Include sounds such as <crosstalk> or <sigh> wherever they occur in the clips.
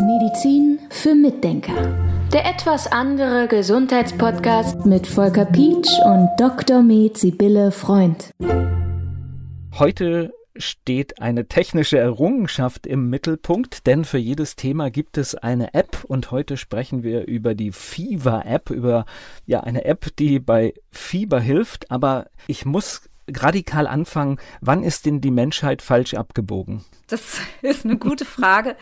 Medizin für Mitdenker. Der etwas andere Gesundheitspodcast mit Volker Pietsch und Dr. Med Sibylle Freund. Heute steht eine technische Errungenschaft im Mittelpunkt, denn für jedes Thema gibt es eine App und heute sprechen wir über die Fever App, über ja eine App, die bei Fieber hilft, aber ich muss radikal anfangen, wann ist denn die Menschheit falsch abgebogen? Das <laughs> ist eine gute Frage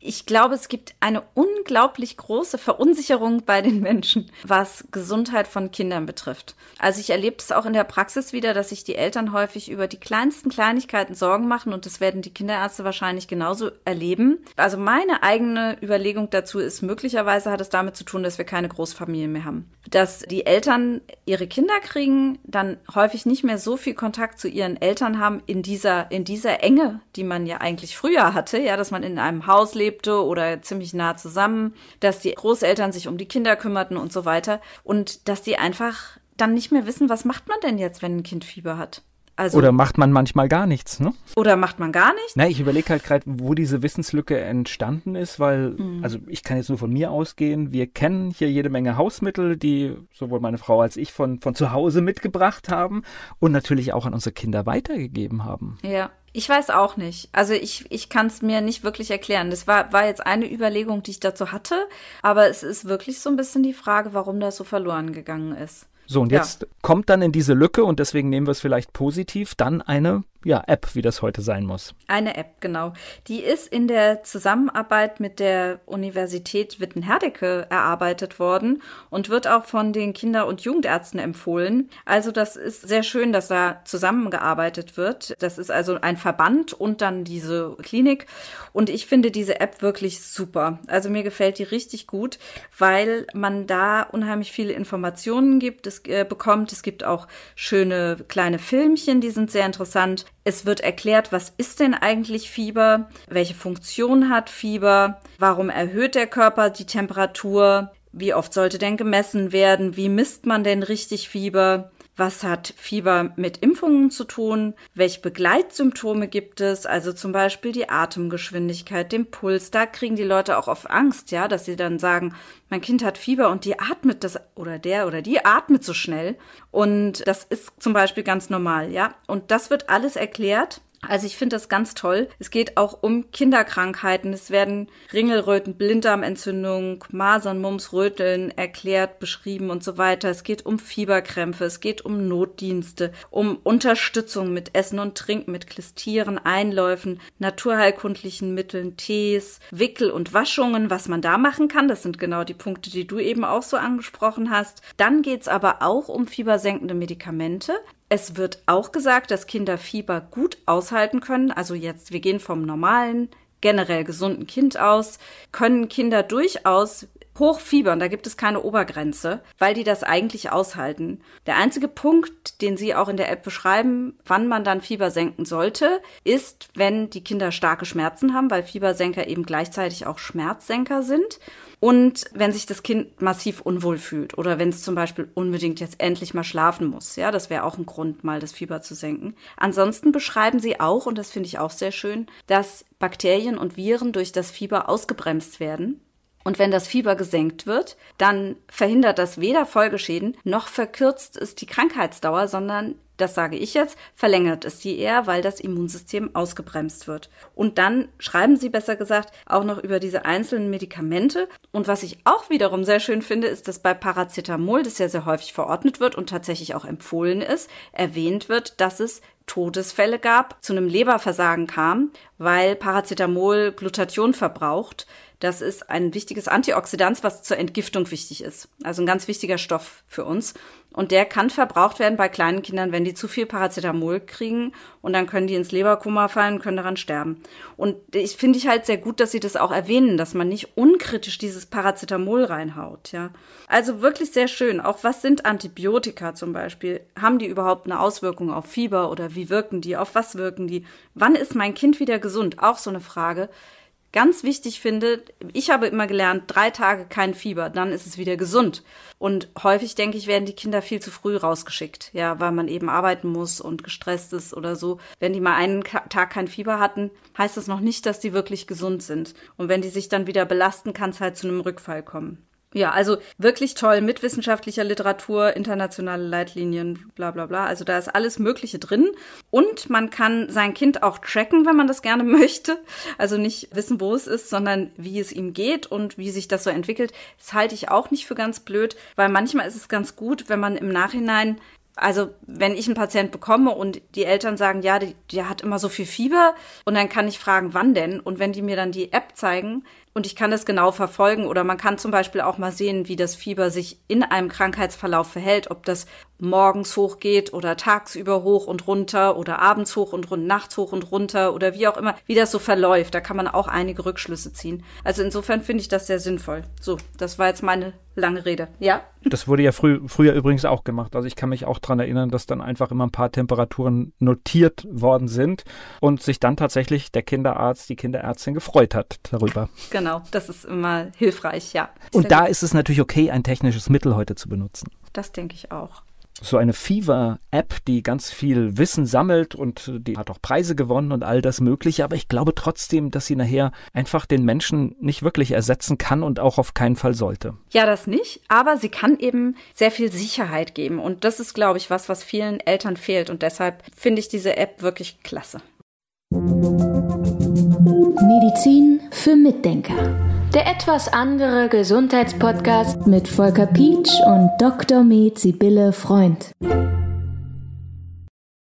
ich glaube, es gibt eine unglaublich große Verunsicherung bei den <laughs> Menschen, was Gesundheit von Kindern betrifft. Also ich erlebe es auch in der Praxis wieder, dass sich die Eltern häufig über die kleinsten Kleinigkeiten Sorgen machen und das werden die Kinderärzte wahrscheinlich genauso erleben. Also meine eigene Überlegung dazu ist, möglicherweise hat es damit zu tun, dass wir keine Großfamilien mehr haben. Dass die Eltern ihre Kinder kriegen, dann häufig nicht mehr so viel Kontakt zu ihren Eltern haben in dieser, in dieser Enge, die man ja eigentlich früher hatte, ja, dass man in einem Haus lebt, lebte oder ziemlich nah zusammen, dass die Großeltern sich um die Kinder kümmerten und so weiter und dass die einfach dann nicht mehr wissen, was macht man denn jetzt, wenn ein Kind Fieber hat. Also, oder macht man manchmal gar nichts, ne? Oder macht man gar nichts? Na, ich überlege halt gerade, wo diese Wissenslücke entstanden ist, weil, mhm. also ich kann jetzt nur von mir ausgehen, wir kennen hier jede Menge Hausmittel, die sowohl meine Frau als ich von, von zu Hause mitgebracht haben und natürlich auch an unsere Kinder weitergegeben haben. Ja. Ich weiß auch nicht. Also ich, ich kann es mir nicht wirklich erklären. Das war, war jetzt eine Überlegung, die ich dazu hatte, aber es ist wirklich so ein bisschen die Frage, warum das so verloren gegangen ist. So, und jetzt ja. kommt dann in diese Lücke, und deswegen nehmen wir es vielleicht positiv, dann eine ja, App, wie das heute sein muss. Eine App, genau. Die ist in der Zusammenarbeit mit der Universität Witten-Herdecke erarbeitet worden und wird auch von den Kinder- und Jugendärzten empfohlen. Also das ist sehr schön, dass da zusammengearbeitet wird. Das ist also ein Verband und dann diese Klinik. Und ich finde diese App wirklich super. Also mir gefällt die richtig gut, weil man da unheimlich viele Informationen gibt, es, äh, bekommt. Es gibt auch schöne kleine Filmchen, die sind sehr interessant. Es wird erklärt, was ist denn eigentlich Fieber? Welche Funktion hat Fieber? Warum erhöht der Körper die Temperatur? Wie oft sollte denn gemessen werden? Wie misst man denn richtig Fieber? Was hat Fieber mit Impfungen zu tun? Welche Begleitsymptome gibt es? Also zum Beispiel die Atemgeschwindigkeit, den Puls. Da kriegen die Leute auch oft Angst, ja, dass sie dann sagen, mein Kind hat Fieber und die atmet das oder der oder die atmet so schnell. Und das ist zum Beispiel ganz normal, ja. Und das wird alles erklärt also ich finde das ganz toll. Es geht auch um Kinderkrankheiten. Es werden Ringelröten, Blinddarmentzündung, Masern, Mumps, Röteln erklärt, beschrieben und so weiter. Es geht um Fieberkrämpfe, es geht um Notdienste, um Unterstützung mit Essen und Trinken, mit Klistieren, Einläufen, naturheilkundlichen Mitteln, Tees, Wickel und Waschungen, was man da machen kann. Das sind genau die Punkte, die du eben auch so angesprochen hast. Dann geht's aber auch um fiebersenkende Medikamente. Es wird auch gesagt, dass Kinder Fieber gut aushalten können. Also jetzt, wir gehen vom normalen, generell gesunden Kind aus, können Kinder durchaus hochfiebern. Da gibt es keine Obergrenze, weil die das eigentlich aushalten. Der einzige Punkt, den Sie auch in der App beschreiben, wann man dann Fieber senken sollte, ist, wenn die Kinder starke Schmerzen haben, weil Fiebersenker eben gleichzeitig auch Schmerzsenker sind. Und wenn sich das Kind massiv unwohl fühlt oder wenn es zum Beispiel unbedingt jetzt endlich mal schlafen muss, ja, das wäre auch ein Grund, mal das Fieber zu senken. Ansonsten beschreiben sie auch, und das finde ich auch sehr schön, dass Bakterien und Viren durch das Fieber ausgebremst werden. Und wenn das Fieber gesenkt wird, dann verhindert das weder Folgeschäden noch verkürzt es die Krankheitsdauer, sondern das sage ich jetzt, verlängert es die eher, weil das Immunsystem ausgebremst wird. Und dann schreiben sie besser gesagt auch noch über diese einzelnen Medikamente. Und was ich auch wiederum sehr schön finde, ist, dass bei Paracetamol, das ja sehr häufig verordnet wird und tatsächlich auch empfohlen ist, erwähnt wird, dass es Todesfälle gab, zu einem Leberversagen kam, weil Paracetamol Glutathion verbraucht. Das ist ein wichtiges Antioxidant, was zur Entgiftung wichtig ist. Also ein ganz wichtiger Stoff für uns. Und der kann verbraucht werden bei kleinen Kindern, wenn die zu viel Paracetamol kriegen. Und dann können die ins Leberkoma fallen, können daran sterben. Und ich finde ich halt sehr gut, dass sie das auch erwähnen, dass man nicht unkritisch dieses Paracetamol reinhaut, ja. Also wirklich sehr schön. Auch was sind Antibiotika zum Beispiel? Haben die überhaupt eine Auswirkung auf Fieber oder wie wirken die? Auf was wirken die? Wann ist mein Kind wieder gesund? Auch so eine Frage ganz wichtig finde, ich habe immer gelernt, drei Tage kein Fieber, dann ist es wieder gesund. Und häufig, denke ich, werden die Kinder viel zu früh rausgeschickt, ja, weil man eben arbeiten muss und gestresst ist oder so. Wenn die mal einen Tag kein Fieber hatten, heißt das noch nicht, dass die wirklich gesund sind. Und wenn die sich dann wieder belasten, kann es halt zu einem Rückfall kommen. Ja, also wirklich toll mit wissenschaftlicher Literatur, internationale Leitlinien, bla bla bla. Also da ist alles Mögliche drin. Und man kann sein Kind auch tracken, wenn man das gerne <laughs> möchte. Also nicht wissen, wo es ist, sondern wie es ihm geht und wie sich das so entwickelt. Das halte ich auch nicht für ganz blöd, weil manchmal ist es ganz gut, wenn man im Nachhinein also wenn ich einen Patient bekomme und die Eltern sagen, ja, der hat immer so viel Fieber und dann kann ich fragen, wann denn? Und wenn die mir dann die App zeigen, und ich kann das genau verfolgen oder man kann zum Beispiel auch mal sehen, wie das Fieber sich in einem Krankheitsverlauf verhält, ob das morgens hochgeht oder tagsüber hoch und runter oder abends hoch und rund, nachts hoch und runter oder wie auch immer, wie das so verläuft. Da kann man auch einige Rückschlüsse ziehen. Also insofern finde ich das sehr sinnvoll. So, das war jetzt meine lange Rede. Ja? Das wurde ja früh, früher übrigens auch gemacht. Also ich kann mich auch daran erinnern, dass dann einfach immer ein paar Temperaturen notiert worden sind und sich dann tatsächlich der Kinderarzt, die Kinderärztin gefreut hat darüber. Genau, das ist immer hilfreich, ja. Und da ist es natürlich okay, ein technisches Mittel heute zu benutzen. Das denke ich auch so eine Fever-App, die ganz viel Wissen sammelt und die hat auch Preise gewonnen und all das Mögliche. Aber ich glaube trotzdem, dass sie nachher einfach den Menschen nicht wirklich ersetzen kann und auch auf keinen Fall sollte. Ja, das nicht. Aber sie kann eben sehr viel Sicherheit geben. Und das ist, glaube ich, was, was vielen Eltern fehlt. Und deshalb finde ich diese App wirklich klasse. Medizin für Mitdenker. Der etwas andere Gesundheitspodcast mit Volker Pietsch und Dr. Med Sibylle Freund.